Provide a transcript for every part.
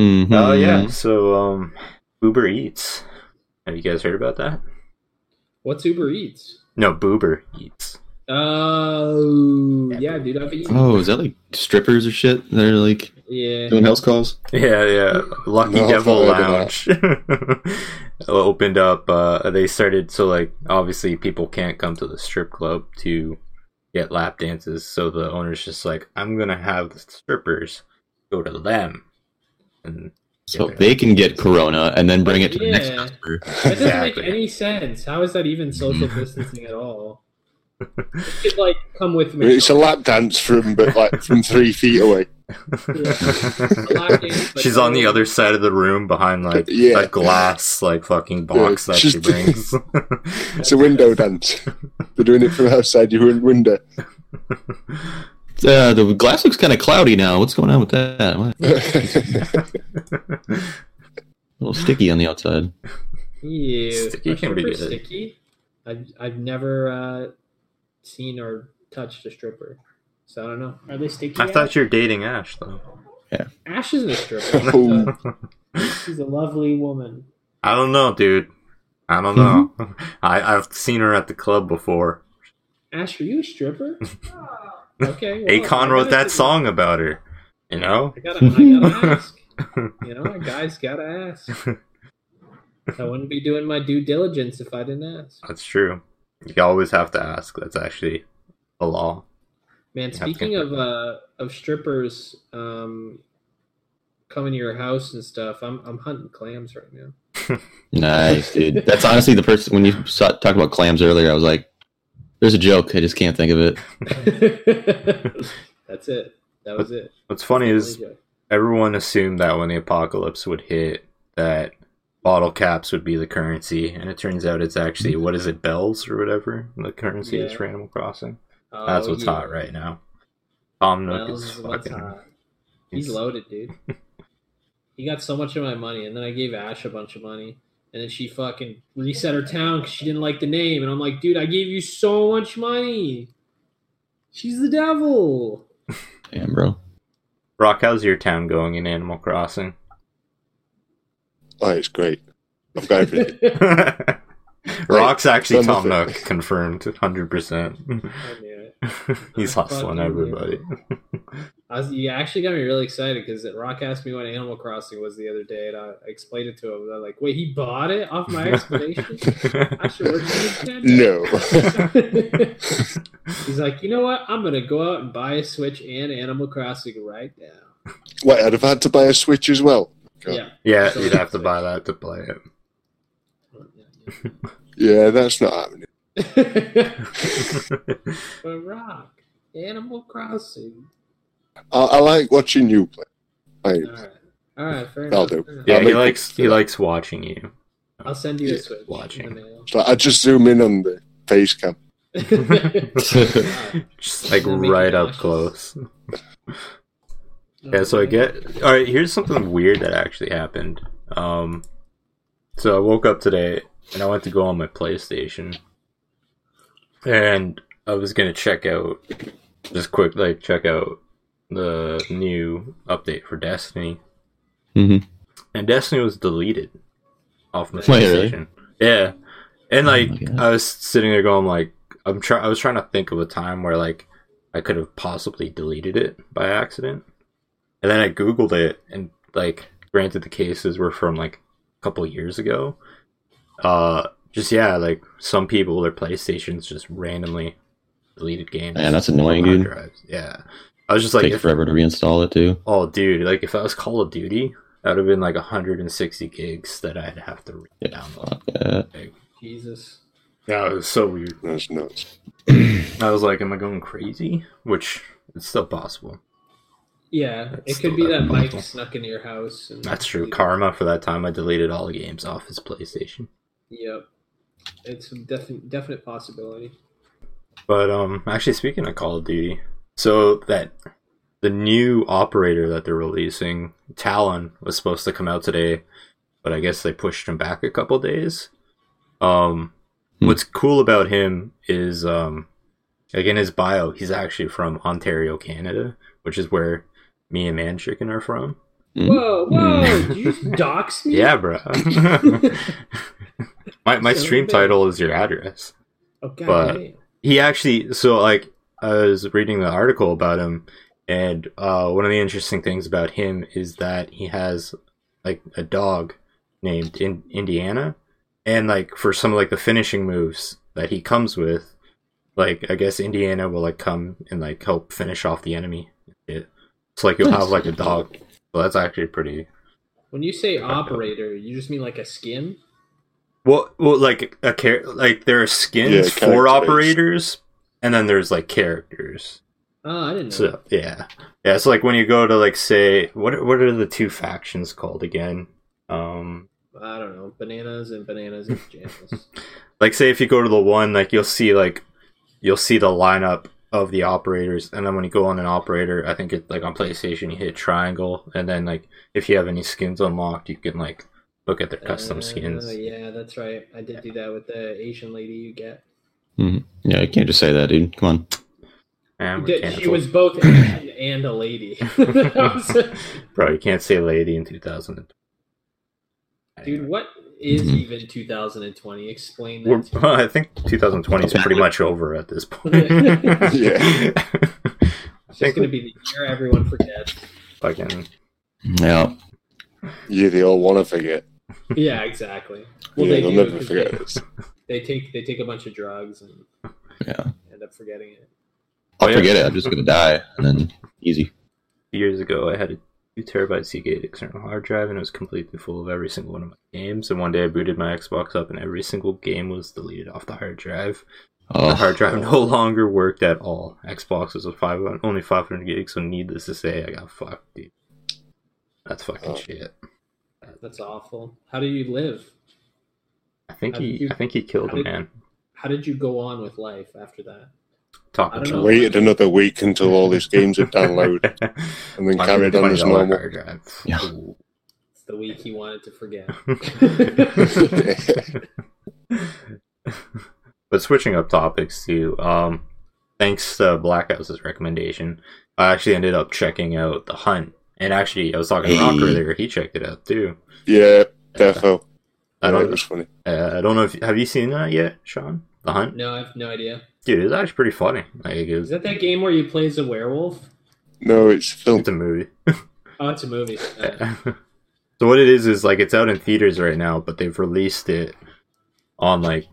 Oh yeah. So um, Uber Eats. Have you guys heard about that? What's Uber Eats? No, Boober Eats. Oh, yeah, dude. I've eaten. Oh, is that like strippers or shit? They're like Yeah. doing house calls. Yeah, yeah. Lucky No, Devil Lounge opened up. Uh, they started so like obviously people can't come to the strip club to get lap dances, so the owner's just like, I'm gonna have the strippers go to them, and So Yeah. they can get corona and then bring it to the next customer. That doesn't Exactly. make any sense. How is that even social distancing at all? It could like come with me. It's a lap dance from but like from three feet away. She's on the other side of the room behind like Yeah. a glass like fucking box that she brings. It's a window dance. They're doing it from outside your window. Uh, the glass looks kind of cloudy now. What's going on with that? A little sticky on the outside. Ew. Sticky can be good. Sticky. I've I've never uh, seen or touched a stripper, so I don't know. Are they sticky? I thought you were dating Ash though. Yeah. Ash isn't a stripper. Oh. She's a lovely woman. I don't know, dude. I don't know. I I've seen her at the club before. Ash, are you a stripper? Okay. well, Akon wrote that song about her. You know? I gotta, I gotta ask. You know, a guy's gotta ask. I wouldn't be doing my due diligence if I didn't ask. That's true. You always have to ask. That's actually a law. Man, have speaking of uh, of strippers um, coming to your house and stuff, I'm I'm hunting clams right now. Nice, dude. That's honestly the first. When you talked about clams earlier, I was like, "There's a joke. I just can't think of it." That's it. That was it. What's funny is joke. everyone assumed that when the apocalypse would hit, that bottle caps would be the currency, and it turns out it's actually what is it, bells or whatever the currency is for Animal Crossing. Oh, That's Oh, what's yeah. hot right now. Tom Nook Bells is is what's fucking. hot. He's loaded, dude. he got so much of my money, and then I gave Ash a bunch of money, and then she fucking reset her town because she didn't like the name, and I'm like, dude, I gave you so much money. She's the devil. Damn, bro. Rock, how's your town going in Animal Crossing? Oh, it's great. I've got everything. Rock's actually Tom nothing. Nook, confirmed, hundred percent. I knew it. He's hustling everybody. I was, you actually got me really excited because Rock asked me what Animal Crossing was the other day, and I explained it to him. They're like, "Wait, he bought it off my explanation? I should work no. He's like, "You know what? I'm gonna go out and buy a Switch and Animal Crossing right now." Wait, I'd have had to buy a Switch as well. God. Yeah, yeah, So you'd have to Switch. buy that to play it. Yeah, that's not happening. but Rock, Animal Crossing. I, I like watching you play. I, All right, all right, fair I'll enough. do. yeah, I'll he likes he likes watching you. I'll send you a Yeah, Switch. watching. in the mail. so I just zoom in on the face cam. Just like right up close. Yeah, so I get all right. Here's something weird that actually happened. Um, so I woke up today and I went to go on my PlayStation, and I was gonna check out just quick, like check out the new update for Destiny, Mhm. and Destiny was deleted off my Wait, really? Yeah, and Oh like God. I was sitting there going like I'm trying. I was trying to think of a time where like I could have possibly deleted it by accident. And then I googled it, and like, granted, the cases were from like a couple years ago. Uh, just yeah, like some people their PlayStations just randomly deleted games. Man, that's annoying, dude. drives. Yeah, I was just like, Takes if, forever to reinstall it too. oh, dude, like if I was Call of Duty, that would have been like 160 gigs that I'd have to Yeah, download. fuck that. Jesus. Yeah, it was so weird. That's nuts. I was like, am I going crazy? Which it's still possible. Yeah, it could be that Mike snuck into your house. And That's true. Karma for that time, I deleted all the games off his PlayStation. Yep. It's a definite definite possibility. But um, actually, speaking of Call of Duty, so that the new operator that they're releasing, Talon, was supposed to come out today, but I guess they pushed him back a couple days. Um, Hmm. what's cool about him is um, like in his bio, he's actually from Ontario, Canada, which is where me and Man Chicken are from. Mhm. Whoa, whoa! Did you dox me? Yeah, bro. my my Son of stream a title is your address. Okay. But- he actually so like i was reading the article about him and uh one of the interesting things about him is that he has like a dog named In- indiana and like for some of like the finishing moves that he comes with like i guess indiana will like come and like help finish off the enemy it, so like you'll have like a dog so that's actually pretty When you say operator, you just mean like a skin? Well, well, like a care, like there are skins Yeah, for operators, and then there's like characters. Oh, I didn't know. So yeah, yeah. So like when you go to like say what are- what are the two factions called again? Um, I don't know. Bananas and bananas and pajamas. like say if you go to the one like you'll see like you'll see the lineup of the operators, and then when you go on an operator, I think it like on PlayStation you hit triangle, and then like if you have any skins unlocked, you can like look at their custom Uh, skins. Yeah, that's right. I did do that with the Asian lady you get. Yeah, you can't just say that, dude. Come on. And She was both Asian and a lady. Bro, you can't say lady in 2000. Dude, what is Mhm. even 2020? Explain that. to me. well, I think 2020 is pretty much over at this point. Yeah. It's just gonna be the year everyone forgets. Fucking Yeah. Yeah, they all want to forget. Yeah, exactly. Well, yeah, they they'll do. never 'cause forget they, this. They take they take a bunch of drugs and Yeah. end up forgetting it. I'll Oh, yeah. forget it. I'm just gonna die, and then easy. years ago, I had a two terabyte Seagate external hard drive, and it was completely full of every single one of my games. And one day, I booted my Xbox up, and every single game was deleted off the hard drive. The Oh, hard drive no longer worked at all. Xbox was a five only 500 gigs, so needless to say, I got fucked, dude. That's fucking Oh. shit. That's awful. How do you live? I think How he, you- I think he killed a did- man. How did you go on with life after that? Talking I don't to know. Waited another week until all these games had downloaded and then carried on as normal. hard. Yeah. It's the week he wanted to forget. but switching up topics too, um, thanks to Blackhouse's recommendation, I actually ended up checking out The Hunt. And actually, I was talking to Rock Hey. earlier; he checked it out too. yeah, defo. I don't, was funny. uh, I don't know if have you seen that yet, Sean? The Hunt, no, I have no idea. dude, it's actually pretty funny. Like, it Is was, that that game where you play as a werewolf? No, it's film. it's a movie. Oh, it's a movie. Uh, so what it is is like it's out in theaters right now, but they've released it on like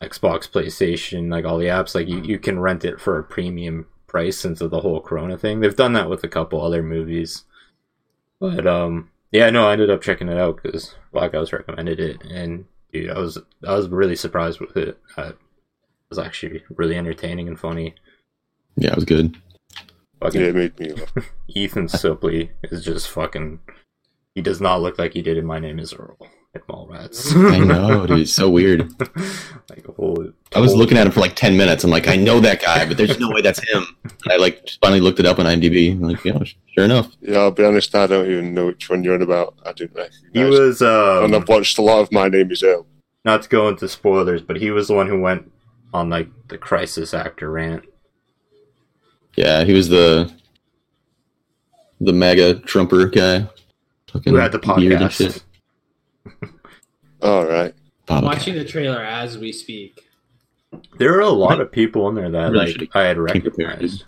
Xbox, PlayStation, like all the apps. Like you, you can rent it for a premium price since of the whole Corona thing. They've done that with a couple other movies, but um, yeah, no, I ended up checking it out because Blackhouse recommended it, and dude, I was I was really surprised with it. Uh, it was actually really entertaining and funny. yeah, it was good. Fucking Yeah, it made me laugh. Ethan Suplee is just fucking. He does not look like he did in My Name Is Earl at Mallrats. I know, dude. It's so weird. like holy. I was looking at him for like ten minutes. I'm like, I know that guy, but there's no way that's him. And I like just finally looked it up on IMDb. I'm like, yeah, sure enough. Yeah, I'll be honest, I don't even know which one you're on about. I didn't recognize. He was and um, I've watched a lot of My Name Is Earl. not to go into spoilers, but he was the one who went on like the crisis actor rant. Yeah, he was the the mega Trumper guy. Fucking Who had the podcast? Shit. All right. Podcast. watching the trailer as we speak. There are a lot of people in there that Really like should've I had recognized.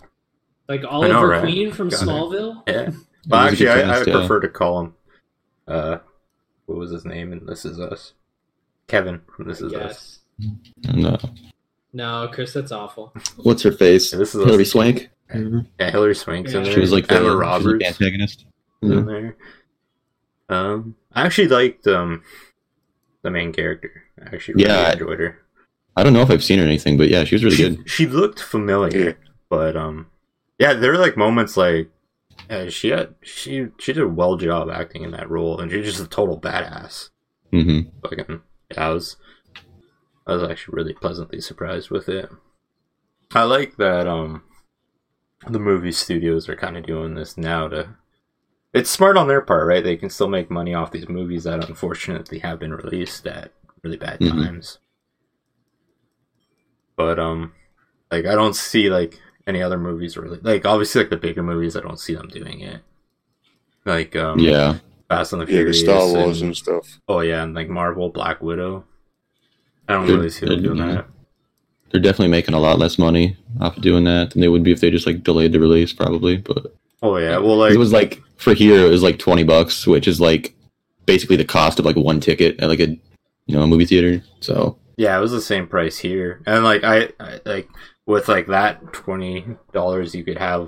Like Oliver right? Queen from Got it. Smallville. Yeah, He but was actually, good I, I cast, yeah. prefer to call him. Uh, what was his name And This Is Us? Kevin from This Is Us. guess. No. No, Chris, that's awful. What's her face? Yeah, this is Hilary us. Swank. Yeah, Hilary Swank's in Yeah. there. She was like the, Emma she was like Roberts. the antagonist. was Yeah. in there. Um, I actually liked um the main character. I actually really Yeah, I- enjoyed her. I don't know if I've seen her or anything, but yeah, she was really she, good. She looked familiar, Yeah. but um, yeah, there were like moments like uh, she had she she did a well job acting in that role, and she's just a total badass. hmm Fucking, yeah, I was I was actually really pleasantly surprised with it. I like that um the movie studios are kind of doing this now to it's smart on their part, right? They can still make money off these movies that unfortunately have been released at really bad Mhm. times. But um like I don't see like any other movies really like obviously like the bigger movies I don't see them doing it. like um, Yeah, Fast and the Yeah, the Furious, Star Wars and, and stuff. oh yeah, and like Marvel, Black Widow. I don't They're- really see them doing yeah. that. they're definitely making a lot less money off of doing that than they would be if they just like delayed the release, probably. But Oh yeah, well like it was like for here, it was like twenty bucks, which is like basically the cost of like one ticket at like a you know a movie theater. So Yeah, it was the same price here, and like I, I like with like that twenty dollars, you could have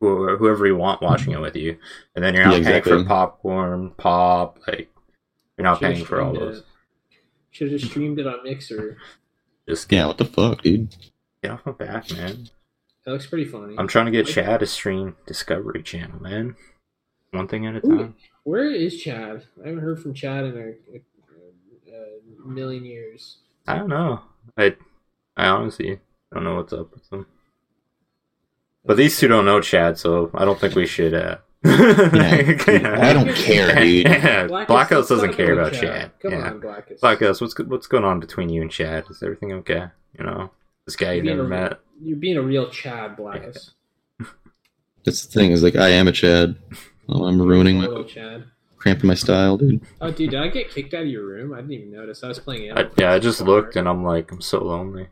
wh- whoever you want watching it with you, and then you're not Yeah, paying exactly. for popcorn, pop, like you're not Should've paying for all those. Should have streamed it on Mixer. Just get, yeah, what the fuck, dude? get off my back, man. That looks pretty funny. I'm trying to get Chad to stream Discovery Channel, man. One thing at a Ooh. time. Where is Chad? I haven't heard from Chad in a, a, a million years. I don't know. I, I honestly don't know what's up with them. But these two don't know Chad, so I don't think we should. uh Yeah, I don't care, dude. Yeah, Blackest, Blackhouse let's doesn't care about Chad. Come yeah. on, Blackest. Blackhouse, what's go- what's going on between you and Chad? Is everything okay? You know, this guy you Being never a- met. You're being a real Chad, Blackest. That's the thing is like I am a Chad. Oh, I'm ruining Total my Chad. cramping my style, dude. Oh, dude, did I get kicked out of your room? I didn't even notice. I was playing I, Animal yeah, I Crossing just so looked and I'm like, I'm so lonely.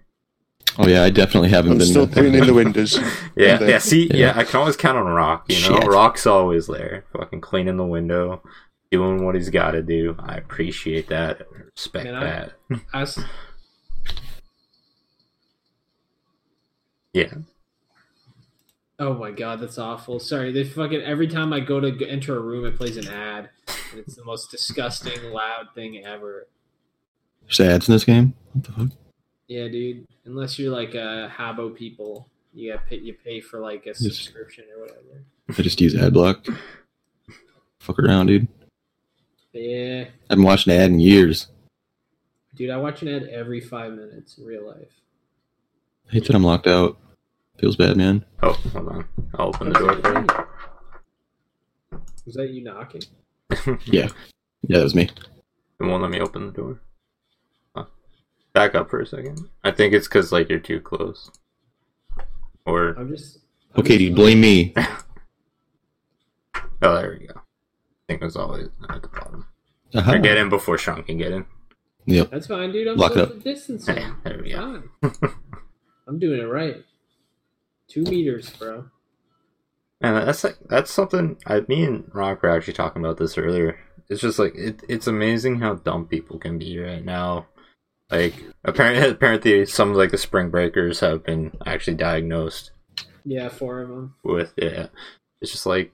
Oh yeah, I definitely haven't I'm been. still cleaning the windows. Yeah, And yeah. See, yeah. Yeah. I can always count on Rock. You know, Shit. Rock's always there, fucking cleaning the window, doing what he's got to do. I appreciate that. I Respect Man, I- that. I was, Yeah. Oh my god, that's awful. Sorry, they fucking every time I go to enter a room, it plays an ad. And it's the most disgusting, loud thing ever. There's ads in this game. What the fuck? Yeah, dude. Unless you're like a Habbo people, you got pay, you pay for like a subscription or whatever. I just use ad block. Fuck around, dude. Yeah, I haven't watched an ad in years. dude, I watch an ad every five minutes in real life. I hate that I'm locked out. Feels bad, man. Oh, hold on. I'll open the door for you. Was that you knocking? Yeah, yeah, that was me. It won't let me open the door. Huh. Back up for a second. I think it's because like you're too close. Or I'm just. I'm Okay, just- dude, blame me. oh, there we go. I think it was always at the bottom. Uh-huh. Or get in before Sean can get in. Yep. That's fine, dude. I'm Lock social up. distancing. There we go. I'm doing it right. Two meters, bro. And that's like that's something. I me and Rock were actually talking about this earlier. It's just like it, it's amazing how dumb people can be right now. Like apparently, apparently, some like the spring breakers have been actually diagnosed Yeah, four of them. with it. It's just like,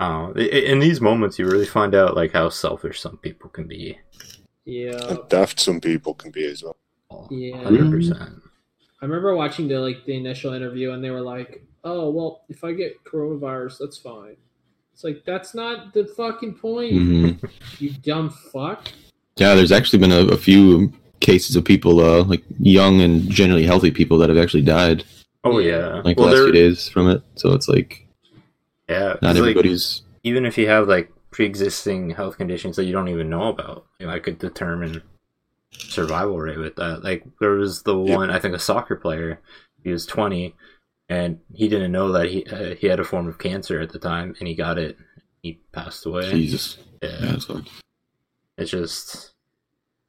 oh, in these moments, you really find out like how selfish some people can be. Yeah. And daft some people can be as well. Oh, yeah. hundred percent. I remember watching the like the initial interview, and they were like, "Oh, well, if I get coronavirus, that's fine." It's like that's not the fucking point, hmm you dumb fuck. Yeah, there's actually been a, a few cases of people, uh, like young and generally healthy people that have actually died, Oh Yeah. yeah, like well, the last there- few days from it. So it's like yeah, not like, everybody's. even if you have like pre-existing health conditions that you don't even know about, you know, I could determine survival rate with that. Like there was the Yeah. one, I think, a soccer player. He was twenty, and he didn't know that he uh, he had a form of cancer at the time, and he got it. He passed away. Jesus. Yeah, Yeah, it's fucked. it's just,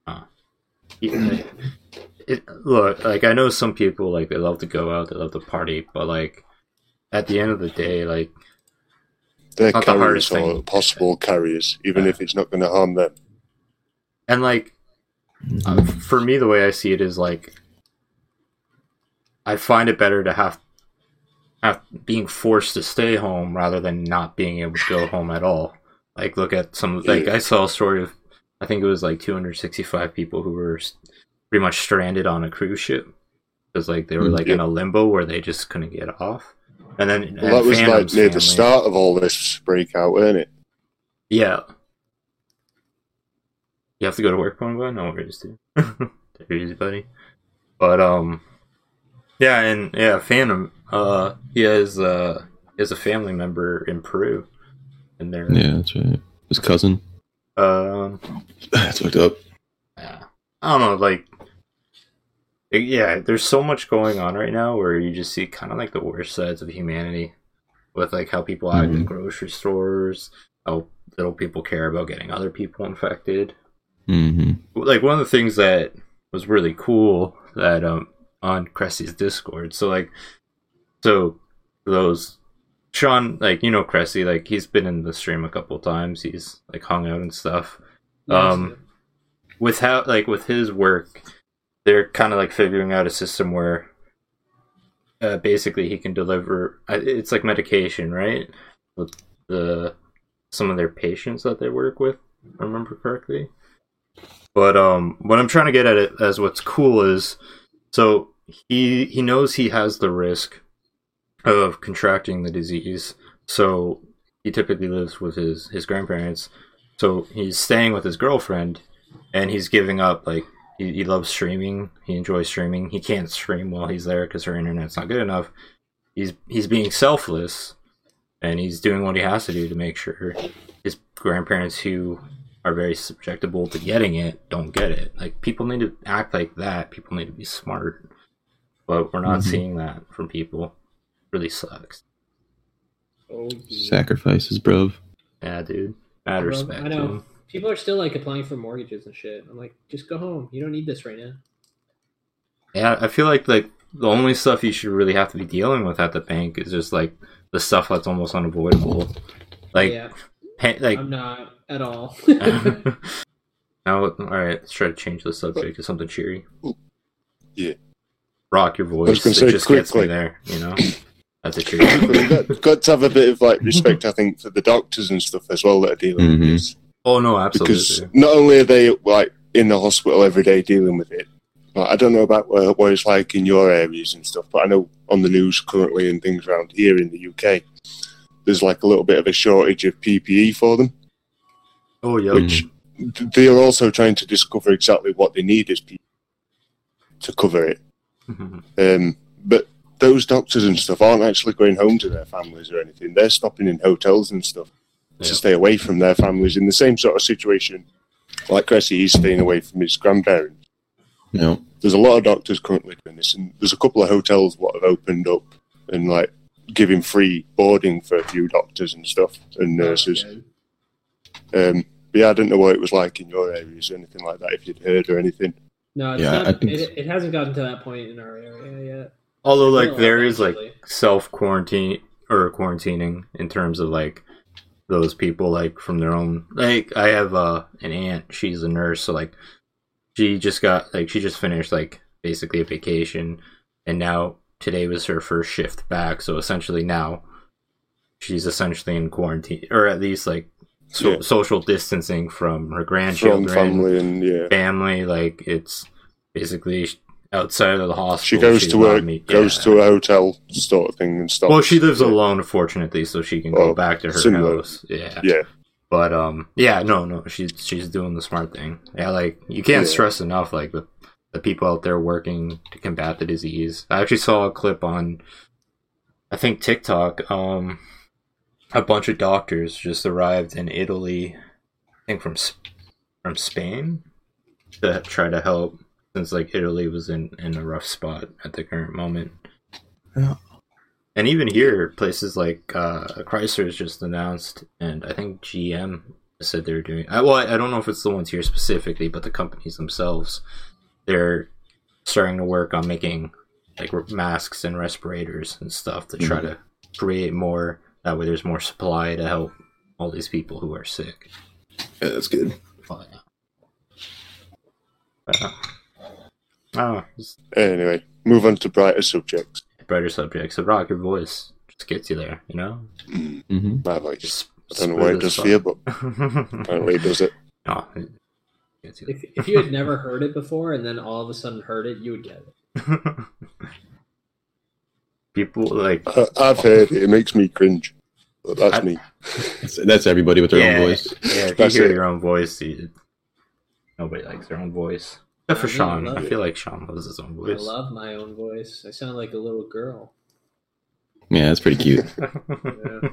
uh, yeah, it, look, like I know some people like they love to go out, they love to party, but like at the end of the day, like They're Not the carriers or thing. possible carriers, even if it's not going to harm them. and like Uh, for me, the way I see it is like I find it better to have have being forced to stay home rather than not being able to go home at all. Like, look at some like I saw a story of I think it was like 265 people who were pretty much stranded on a cruise ship because like they were like in a limbo where they just couldn't get off. And then and that was like Phantom's near the start of all this breakout, weren't it? Yeah. You have to go to work, Pongwa? No worries, dude. Take it easy, buddy. But um, yeah, and yeah, Phantom. Uh, he has uh, he has a family member in Peru, and they're Yeah, that's right. His cousin. um, That's fucked up. yeah, I don't know, like. Yeah, there's so much going on right now where you just see kind of like the worst sides of humanity, with like how people act in Mhm. grocery stores, how little people care about getting other people infected. Hmm Like one of the things that was really cool that um on Cressy's Discord. So like, so those Sean, like you know Cressy, like he's been in the stream a couple times. He's like hung out and stuff. Um, with how like with his work, they're kind of like figuring out a system where uh, basically he can deliver. uh, It's like medication, right? With the some of their patients that they work with, if I remember correctly. But um, what I'm trying to get at it as what's cool is, so he he knows he has the risk of contracting the disease. So he typically lives with his his grandparents. So he's staying with his girlfriend, and he's giving up. Like he, he loves streaming. He enjoys streaming. He can't stream while he's there because her internet's not good enough. He's he's being selfless, and he's doing what he has to do to make sure his grandparents who are very susceptible to getting it don't get it. Like people need to act like that. People need to be smart, but we're not Mhm. seeing that from people. really sucks. Oh. Sacrifices, bro. Yeah, dude. Mad Bro, respect. I know. dude. People are still like applying for mortgages and shit. I'm like, just go home. You don't need this right now. Yeah, I feel like like the only stuff you should really have to be dealing with at the bank is just like the stuff that's almost unavoidable. Like, yeah, pa- like I'm not at all. now, all right, let's try to change the subject to something cheery. Yeah. Rock your was voice. gonna It say just gets me quickly. there, you know. That's a cheery. But we've got, got to have a bit of like respect, I think, for the doctors and stuff as well that are dealing with Mhm. this. oh no, absolutely. Because not only are they like in the hospital every day dealing with it, like, I don't know about what, what it's like in your areas and stuff, but I know on the news currently and things around here in the UK, there's like a little bit of a shortage of PPE for them. Oh yeah. which they are also trying to discover exactly what they need as people to cover it. Um, but those doctors and stuff aren't actually going home to their families or anything. They're stopping in hotels and stuff Yeah. to stay away from their families in the same sort of situation. Like Cressy, he's staying away from his grandparents. No. There's a lot of doctors currently doing this, and there's a couple of hotels what have opened up and like giving free boarding for a few doctors and stuff and nurses. Good. Um, but yeah, I don't know what it was like in your areas or anything like that. If you'd heard or anything. No, it's Yeah, not, think it, it hasn't gotten to that point in our area yet. Although like Will there is like self quarantine or quarantining in terms of like those people like from their own like I have uh an aunt, she's a nurse, so like she just got like she just finished like basically a vacation and now today was her first shift back, so essentially now she's essentially in quarantine or at least like so- Yeah. social distancing from her From grandchildren family and yeah. family like it's basically outside of the hospital She goes to a me- goes yeah. to a hotel sort of thing and stuff. Well, she lives alone, fortunately, so she can go Oh, back to her similar. house. Yeah. Yeah, But um, yeah, no, no, she's she's doing the smart thing. Yeah, like you can't stress enough, like the the people out there working to combat the disease. I actually saw a clip on, I think TikTok. Um, a bunch of doctors just arrived in Italy, I think from from Spain, to try to help since like Italy was in in a rough spot at the current moment. Yeah. And even here, places like uh, Chrysler's just announced, and I think GM said they're doing. I, well, I don't know if it's the ones here specifically, but the companies themselves, they're starting to work on making like masks and respirators and stuff to try to create more. That way, there's more supply to help all these people who are sick. Yeah, that's good. But, uh, oh, Anyway, move on to brighter subjects. brighter subjects. So rock your voice just gets you there, you know. hmm My voice. Just I don't know why it does for you, but but apparently it does it. no, it gets you If, if you had never heard it before and then all of a sudden heard it, you would get it. People like I, I've heard it. It makes me cringe. But that's I- me. That's, that's everybody with their yeah, own voice. Yeah, if you That's hear it. your own voice, you, nobody likes their own voice. Except for I mean, Sean. I love I it. feel like Sean loves his own voice. I love my own voice. I sound like a little girl. Yeah, that's pretty cute. Yeah.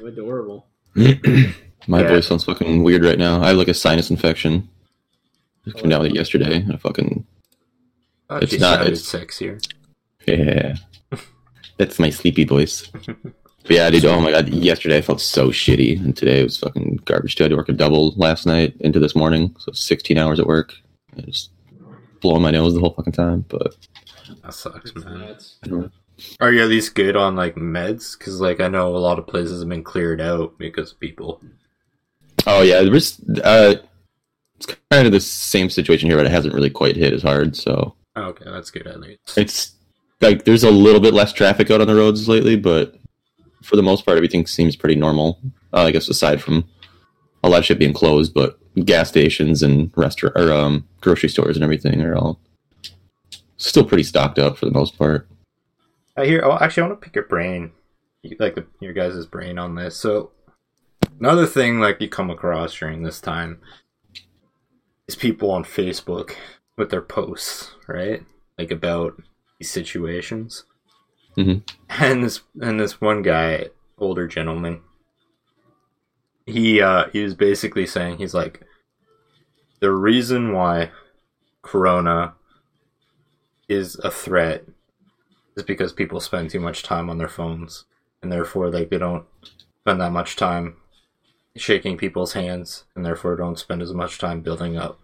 I'm adorable. My Yeah. voice sounds fucking weird right now. I have like a sinus infection. I came down with it yesterday. And I fucking Oh, It's not- sounded it's- sexier. yeah. That's my sleepy voice. But yeah, dude. Oh my god. Yesterday I felt so shitty, and today it was fucking garbage too. I had to work a double last night into this morning, so 16 hours at work. I just blowing my nose the whole fucking time. But That sucks, man. Are you at least good on like meds? Because like I know a lot of places have been cleared out because of people. oh yeah, there was. Uh, it's kind of the same situation here, but it hasn't really quite hit as hard. So Okay, that's good at least. it's like there's a little bit less traffic out on the roads lately, but for the most part, everything seems pretty normal. Uh, I guess aside from a lot of shit being closed, but gas stations and restaurant or um, grocery stores and everything are all still pretty stocked up for the most part. I hear. Oh, actually, I want to pick your brain, like the, your guys' brain on this. So, another thing like you come across during this time is people on Facebook with their posts, right? Like about these situations. Mhm. And this and this one guy, older gentleman, he uh he was basically saying he's like the reason why Corona is a threat is because people spend too much time on their phones and therefore like they don't spend that much time shaking people's hands and therefore don't spend as much time building up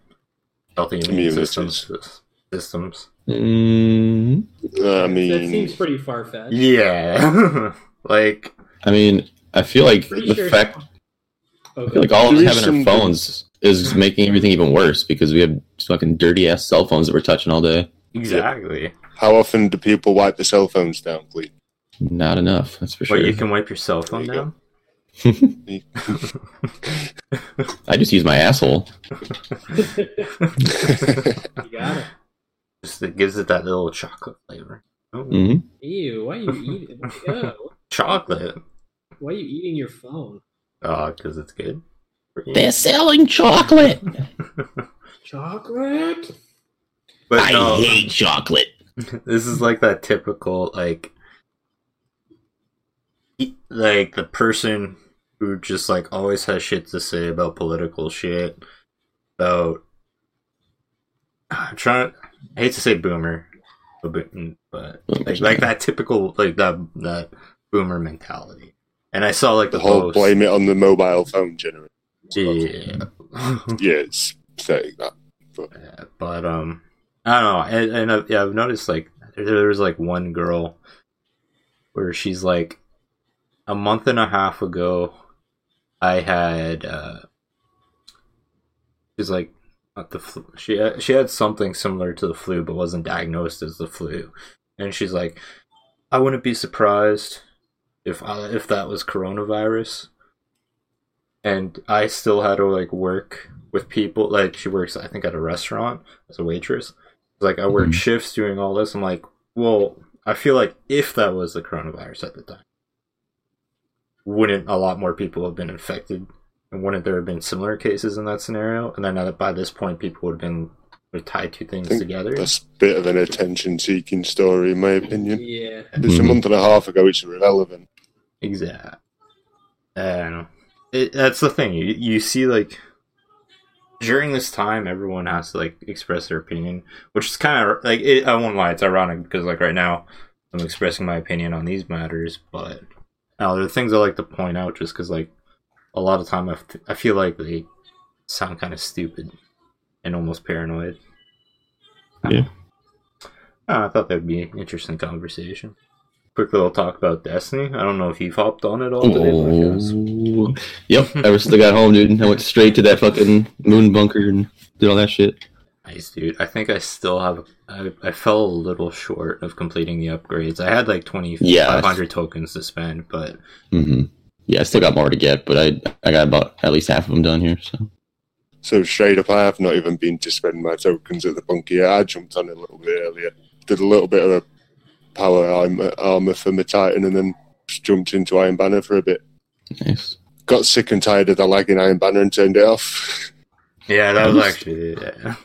healthy immune Communities. systems systems Mm, I that mean, seems pretty far fetched. yeah like I mean, I feel like the sure- fact I feel like all of us is having our some- phones is making everything even worse because we have fucking dirty ass cell phones that we're touching all day. exactly how often do people wipe their cell phones down, please? Not enough, that's for sure. but you can wipe your cell phone you down I just use my asshole. you got it. just it gives it that little chocolate flavor oh, hmm Ew, why are you eating? Ew, chocolate why are you eating your phone? oh because it's good They're selling chocolate. Chocolate? but I no. hate chocolate. this is like that typical like like the person who just like always has shit to say about political shit about I'm trying I hate to say boomer but but like, like that typical like that that boomer mentality and I saw like the, The whole post blame it on the mobile phone generation. yeah Yeah, it's pathetic that. Yeah, but um, I don't know. And, and I've, yeah, I've noticed like there was like one girl where she's like a month and a half ago. I had uh, she's like not the flu. She had, she had something similar to the flu, but wasn't diagnosed as the flu. And she's like, I wouldn't be surprised if I, if that was coronavirus. And I still had to like work with people. Like she works, I think, at a restaurant as a waitress. Like I work Mhm. shifts doing all this. I'm like, well, I feel like if that was the coronavirus at the time, wouldn't a lot more people have been infected? And wouldn't there have been similar cases in that scenario? And then by this point, people would have been would have tied two things think together. That's a bit of an attention seeking story, in my opinion. Yeah. It's a Mhm. month and a half ago, it's irrelevant. Exactly. I know. It, that's the thing. You, you see, like, during this time, everyone has to, like, express their opinion, which is kind of, like, it, I won't lie, it's ironic because, like, right now, I'm expressing my opinion on these matters, but now there are things I like to point out just because, like, a lot of time I, f- I feel like they sound kind of stupid and almost paranoid. Yeah. Uh, I thought that'd be an interesting conversation. Quick little talk about Destiny. I don't know if you've hopped on it all today. Oh, yep. I still got home, dude. I went straight to that fucking moon bunker and did all that shit. Nice, dude. I think I still have. I, I fell a little short of completing the upgrades. I had like twenty five Yeah. hundred tokens to spend, but hmm Yeah, I still got more to get, but I I got about at least half of them done here. So So straight up, I have not even been to spend my tokens at the bunker yet. I jumped on it a little bit earlier. Did a little bit of a power armor, armor for my Titan and then just jumped into Iron Banner for a bit. nice. Got sick and tired of the lagging Iron Banner and turned it off. yeah, that was I'm- actually yeah.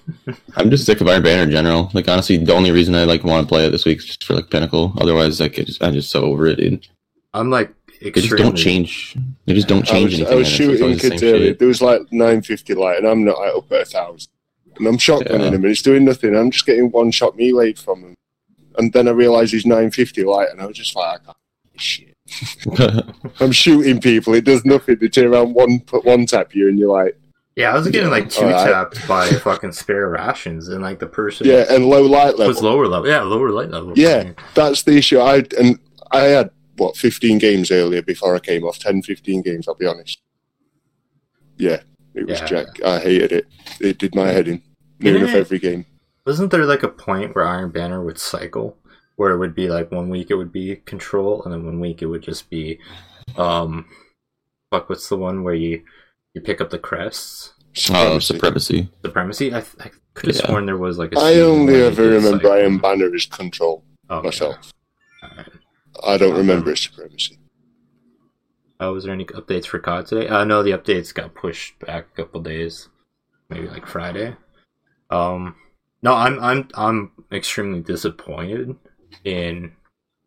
I'm just sick of Iron Banner in general. Like honestly, the only reason I like want to play it this week is just for like Pinnacle. Otherwise, like I just I'm just so over it, dude. I'm like They just don't change. They just don't I change was, anything. I was shooting always the kids same earlier. shit. There was like 950 light, and I'm not like, up at a thousand. And I'm shotgunning Yeah. him, and he's doing nothing. I'm just getting one shot melee from him. And then I realised he's 950 light, and I was just like, I can't shit. I'm shooting people. It does nothing. They turn around one put one tap you, and you're like, Yeah, I was getting like two Alright. tapped by fucking spare rations, and like the person yeah, and low light level. was lower level. Yeah, lower light level. Yeah, that's the issue. I and I had what 15 games earlier before I came off. 10, 15 games. I'll be honest. Yeah, it was Yeah. Jack. I hated it. It did my head in. Near enough every game. Wasn't there like a point where Iron Banner would cycle, where it would be like one week it would be control, and then one week it would just be, um, fuck, what's the one where you you pick up the crests? Oh, Supremacy. supremacy. Supremacy. I, I could have Yeah. sworn there was like a. I only ever remember cycle. Iron Banner as control Oh, myself. yeah. Alright. I don't remember its supremacy. Oh, was there any updates for COD today? Uh, no, the updates got pushed back a couple days, maybe like Friday. Um, no, I'm I'm I'm extremely disappointed in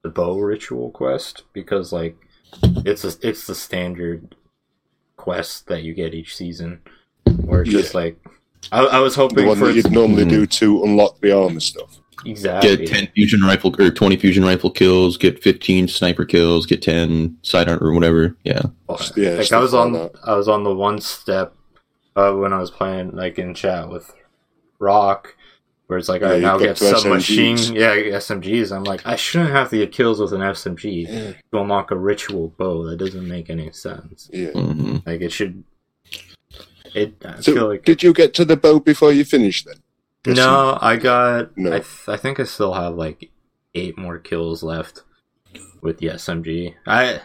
the bow ritual quest because like it's a, it's the standard quest that you get each season, where it's just like I, I was The hoping one for that you'd normally Mhm. do to unlock the armor stuff. exactly. Get 10 fusion rifle or 20 fusion rifle kills, get 15 sniper kills, get 10 sidearm or whatever. Yeah. Yeah, like I was on that. I was on the one step uh, when I was playing like in chat with Rock, where it's like Yeah, I you now got get to submachine, SMGs. yeah, SMGs. I'm like I shouldn't have to get kills with an SMG Yeah. to unlock a ritual bow. That doesn't make any sense. Yeah. hmm Like it should. It I So, feel like did you get to the bow before you finished then? Guessing- no, I got. No. I th- I think I still have like eight more kills left with the SMG. I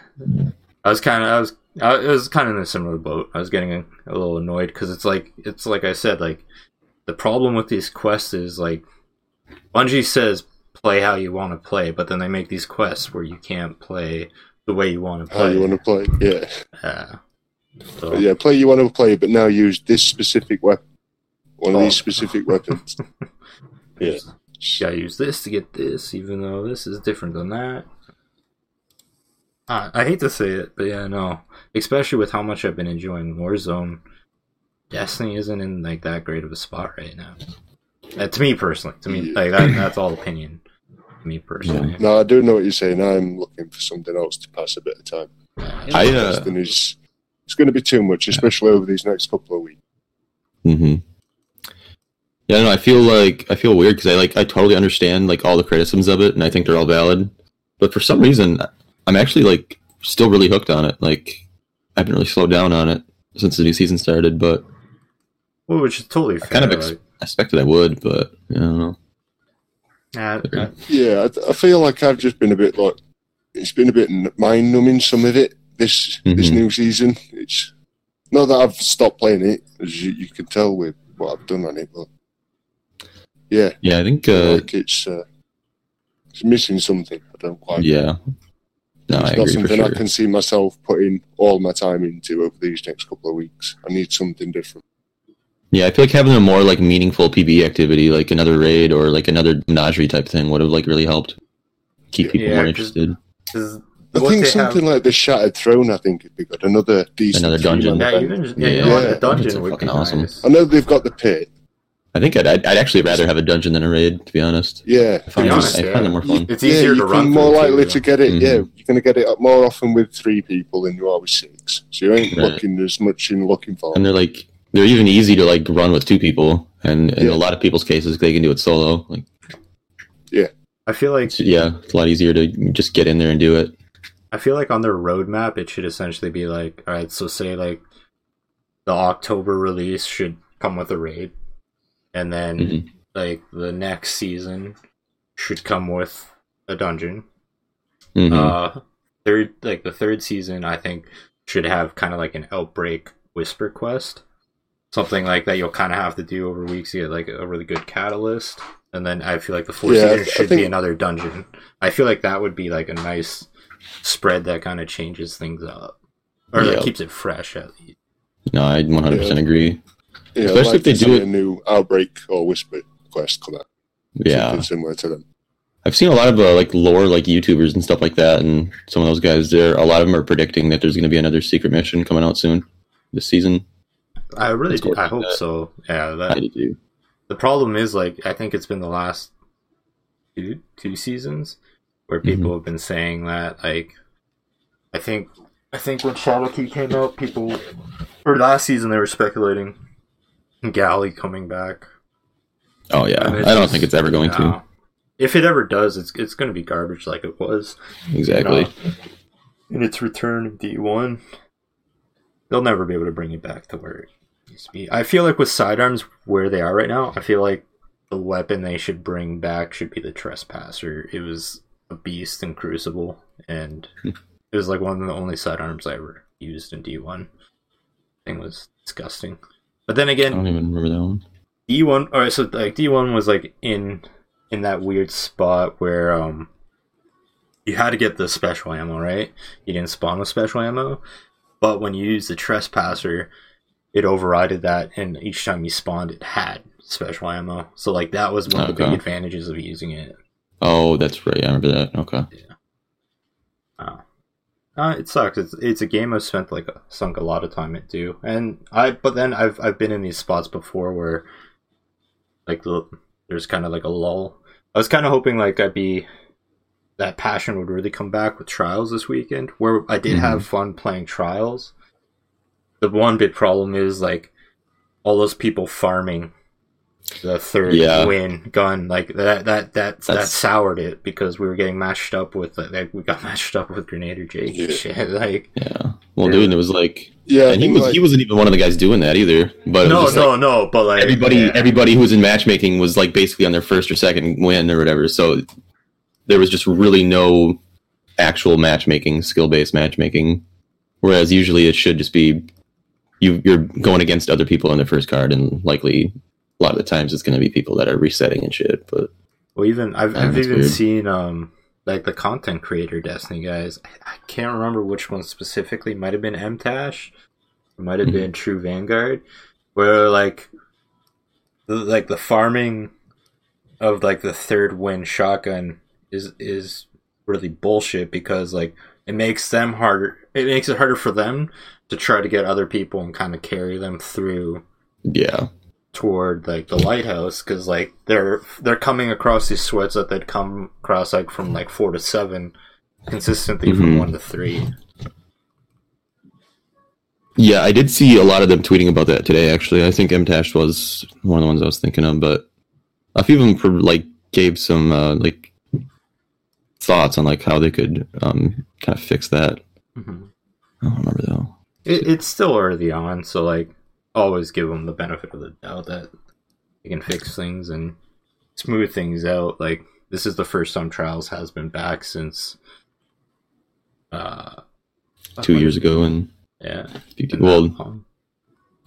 I was kind of I was I it was kind of in a similar boat. I was getting a, a little annoyed because it's like it's like I said like the problem with these quests is like Bungie says play how you want to play, but then they make these quests where you can't play the way you want to play. How you want to play? Yeah. Uh, so, yeah, play you want to play, but now use this specific weapon. One of Oh. these specific weapons. Yeah. You gotta use this to get this, even though this is different than that. I, I hate to say it, but yeah, no. Especially with how much I've been enjoying Warzone, Destiny isn't in like that great of a spot right now. Uh, to me personally, to me, like that, that's all opinion. To me personally, No, I do know what you're saying. I'm looking for something else to pass a bit of time. I, uh, Destiny is it's going to be too much, especially over these next couple of weeks. hmm Yeah, no, I feel like I feel weird because I like I totally understand like all the criticisms of it, and I think they're all valid. But for some reason, I'm actually like still really hooked on it. Like I haven't really slowed down on it since the new season started, but well, which is totally I fair. kind of ex- like, expected I would. But I don't know. uh, uh, Yeah, I, I feel like I've just been a bit like it's been a bit mind numbing. Some of it this this Mhm. new season. It's not that I've stopped playing it, as you, you can tell with what I've done on it, but yeah, Yeah, I think. Uh, like it's uh, it's missing something. I don't quite. yeah. No, it's I not agree for something sure. I can see myself putting all my time into over these next couple of weeks. I need something different. Yeah, I feel like having a more like meaningful PvE activity, like another raid or like another menagerie type thing, would have like really helped keep people Yeah, more 'cause- interested. 'cause I think something have- like the Shattered Throne. I think would be good. Another decent Another dungeon. yeah, event. even yeah, you know Yeah. what, the dungeon It's would be fucking awesome. nice. I know they've got the pit. I think I'd, I'd, I'd actually rather have a dungeon than a raid, to be honest. Yeah, I find, be honest, I yeah. find them more fun. It's yeah, easier you're to run. more likely too. to get it. Mhm. Yeah, you're going to get it more often with three people than you are with six. So you ain't Right. looking as much in looking for. and they're like they're even easy to like run with two people, and in Yeah. a lot of people's cases, they can do it solo. Like, yeah, I feel like it's- yeah, it's a lot easier to just get in there and do it. I feel like on their roadmap, it should essentially be like, all right, so say like the October release should come with a raid, and then Mhm. like the next season should come with a dungeon. Mhm. Uh, third, like the third season, I think should have kind of like an outbreak whisper quest, something like that. You'll kind of have to do over weeks to get like a really good catalyst, and then I feel like the four Yeah, I season th- should be another dungeon. I feel like that would be like a nice spread that kind of changes things up, or Yeah. like keeps it fresh at least. no, I 100 percent agree. yeah, especially like if they do it- a new outbreak or whisper quest come out. Yeah, Something similar to them. I've seen a lot of uh, like lore, like YouTubers and stuff like that, and some of those guys there. A lot of them are predicting that there's going to be another secret mission coming out soon this season. I really, do, I hope that. so. Yeah, I do. the problem is like I think it's been the last two two seasons where mm-hmm. people have been saying that like I think I think when Shadowkeep came out, people or last season they were speculating Galley coming back. Oh yeah, I don't just- think it's ever going to. If it ever does, it's it's going to be garbage like it was. Exactly. No. In its return in D one, they'll never be able to bring it back to where it used to be. I feel like with sidearms where they are right now, I feel like the weapon they should bring back should be the trespasser. It was a beast in Crucible, and it was like one of the only sidearms I ever used in D one. Thing was disgusting. But then again, I don't even remember that one. D one or so like D one was like in in that weird spot where um you had to get the special ammo, right? You didn't spawn with special ammo. But when you use the trespasser, it overrided that and each time you spawned it had special ammo. So like that was one of the big advantages of using it. Oh, that's right. I remember that. Okay. Oh. Uh, it sucks. It's it's a game I've spent like sunk a lot of time into, and I. But then I've I've been in these spots before where, like, the, there's kind of like a lull. I was kind of hoping like I'd be that passion would really come back with Trials this weekend, where I did Mhm. have fun playing Trials. The one big problem is like all those people farming the third Yeah. win gun like that that that that soured it because we were getting mashed up with like we got mashed up with Grenadier Jake and Yeah. shit like Yeah. Well, Yeah. dude, it was like, Yeah, and he was like- he wasn't even one of the guys doing that either. But no just, no like, no but like everybody yeah. everybody who was in matchmaking was like basically on their first or second win or whatever. So there was just really no actual matchmaking, skill based matchmaking. Whereas usually it should just be you you're going against other people on their first card, and likely a lot of the times it's going to be people that are resetting and shit. But well even I've, Yeah, I've even weird. seen um like the content creator Destiny guys I, I can't remember which one specifically might have been MTash it might have Mhm. been True Vanguard where like the, like the farming of like the third win shotgun is is really bullshit because like it makes them harder it makes it harder for them to try to get other people and kind of carry them through yeah, toward like the lighthouse because like they're they're coming across these sweats that they'd come across like from like four to seven consistently from Mhm. one to three yeah, I did see a lot of them tweeting about that today. Actually, I think MTash was one of the ones I was thinking of, but a few of them like gave some uh, like thoughts on like how they could um, kind of fix that. mm-hmm. I don't remember though. It, it's still early on so like always give them the benefit of the doubt that they can fix things and smooth things out like this is the first time trials has been back since uh Two years ago, and yeah well, Um,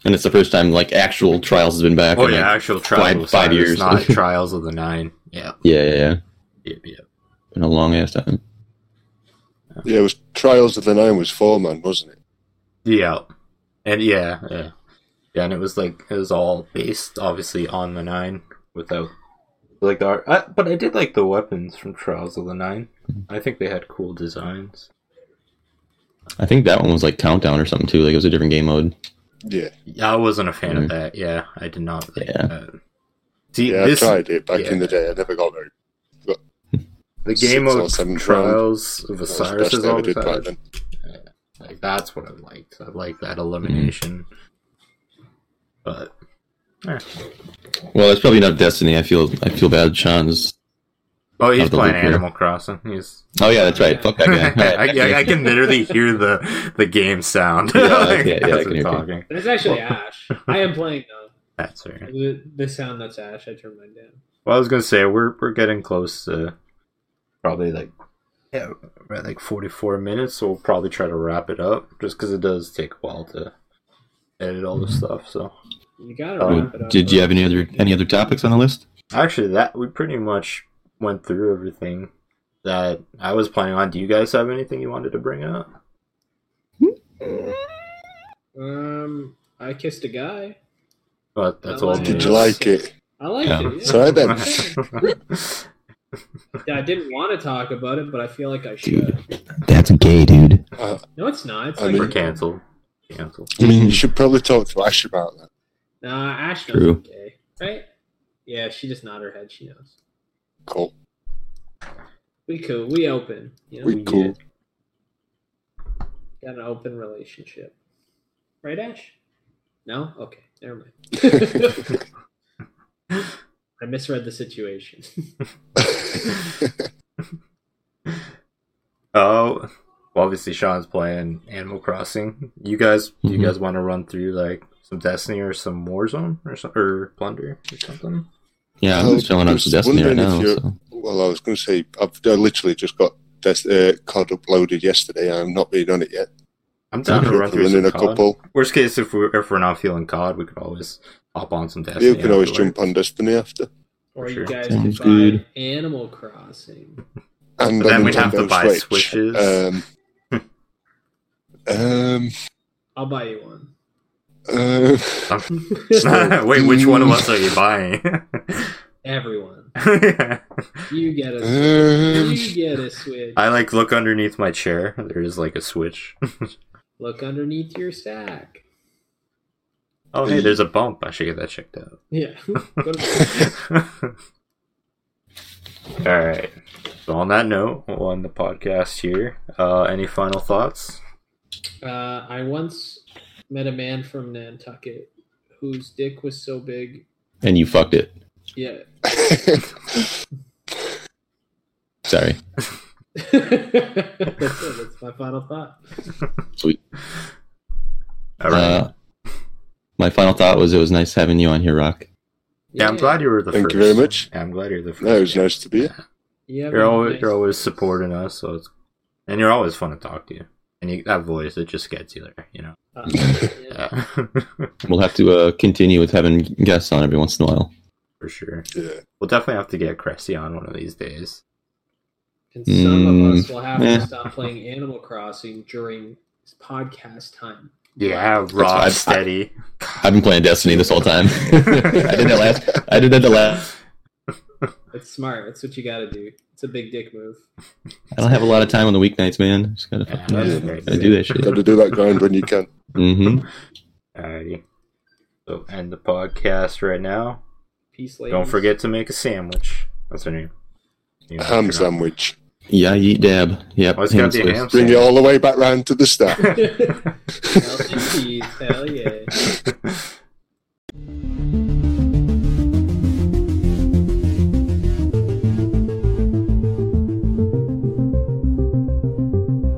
and it's the first time like actual trials has been back. oh yeah like, actual trials five- five years. not trials of the nine yeah yeah, yeah, yeah. yep yep Been a long ass time. yeah, it was Trials of the Nine was four man, wasn't it? Yeah, and yeah, yeah, yeah, and it was like it was all based obviously on the nine without like the art. I, but I did like the weapons from Trials of the Nine. I think they had cool designs. I think that one was like countdown or something too. Like it was a different game mode. Yeah, Yeah, I wasn't a fan Mhm. of that. Yeah, I did not. Like Yeah. that. See, yeah, this I tried it back in the day. I never got very. the game six of Trials of the Osiris best is I ever all did back that. then. Like that's what I liked. I like that elimination. But Well, it's probably not Destiny. I feel I feel bad. Sean's. oh, he's playing loop here. Animal Crossing. He's Oh yeah, that's right. Fuck that guy. I, I, I can literally hear the the game sound. Yeah, like, yeah, yeah, I as can we're hear talking. But it's actually Ash. I am playing though. That's right. The, the sound that's Ash, I turned mine down. Well, I was gonna say we're we're getting close to probably like yeah, we're at like forty four minutes. So we'll probably try to wrap it up, just because it does take a while to edit all this stuff. So You gotta wrap it up. Did you have any other any other topics on the list? actually, that we pretty much went through everything that I was planning on. Do you guys have anything you wanted to bring up? Um, I kissed a guy. But that's I all. Did you like it? I liked Yeah. it. Yeah. Sorry then. I didn't want to talk about it, but I feel like I should. Dude. That's gay, dude. Uh, No, it's not. It's I like mean- We're canceled. Canceled. I mean, you should probably talk to Ash about that. Nah, Ash knows True. I'm gay, right? Yeah, she just nod her head. She knows. Cool. We cool. We open. You know? We cool. Got an open relationship. Right, Ash? No? Okay, never mind. I misread the situation. Oh, well, obviously Sean's playing Animal Crossing. You guys, do you guys want to run through like some Destiny or some Warzone or some or Plunder or something? Yeah, I'm just chilling on just Destiny right wondering if now. you're- So. well, I was going to say I've I literally just got this uh, COD uploaded yesterday. I've not been on it yet. I'm down to run through Running some a COD. couple. Worst case, if we're if we're not feeling COD, we could always hop on some Destiny. You can always afterwards. jump on Destiny after, or For you guys Sounds could buy good. Animal Crossing. and But then on we'd have to buy Switch. Switches. Um, um, I'll buy you one. uh, Wait, which one of us are you buying? Everyone. You get a um, you get a switch. I like look underneath my chair. There's like a switch. Look underneath your stack. Oh, hey, there's a bump. I should get that checked out. Yeah. All right. So on that note, we'll end the podcast here. Uh, any final thoughts? uh, I once met a man from Nantucket whose dick was so big. And you fucked it. Yeah. Sorry. That's it. That's my final thought. Sweet. All right. Uh, my final thought was it was nice having you on here, Rock. yeah, I'm glad you were the Thank first. you very much. Yeah, I'm glad you're the first. no, it was nice to be here. You have You're always nice- you're always supporting us, so it's and you're always fun to talk to. And you that voice, it just gets you there, you know. uh, yeah. Yeah. We'll have to uh, continue with having guests on every once in a while. For sure. Yeah. We'll definitely have to get Cressy on one of these days. And some of Mm, us will have eh. to stop playing Animal Crossing during podcast time. Yeah, fine. raw I- steady. I've been playing Destiny this whole time. I did that last. I did that the last. It's smart. That's what you got to do. It's a big dick move. I don't have a lot of time on the weeknights, man. Just gotta, Yeah, fucking- that's Yeah. great. gotta do that shit. You got to do that grind when you can. Mm-hmm. Alrighty. So end the podcast right now. Peace, ladies. Don't forget to make a sandwich. That's our new. new Ham sandwich. Yeah, yeet dab. Yep. Oh, it's ham gotta be a ham Bring it all the way back round to the start. Hell yeah.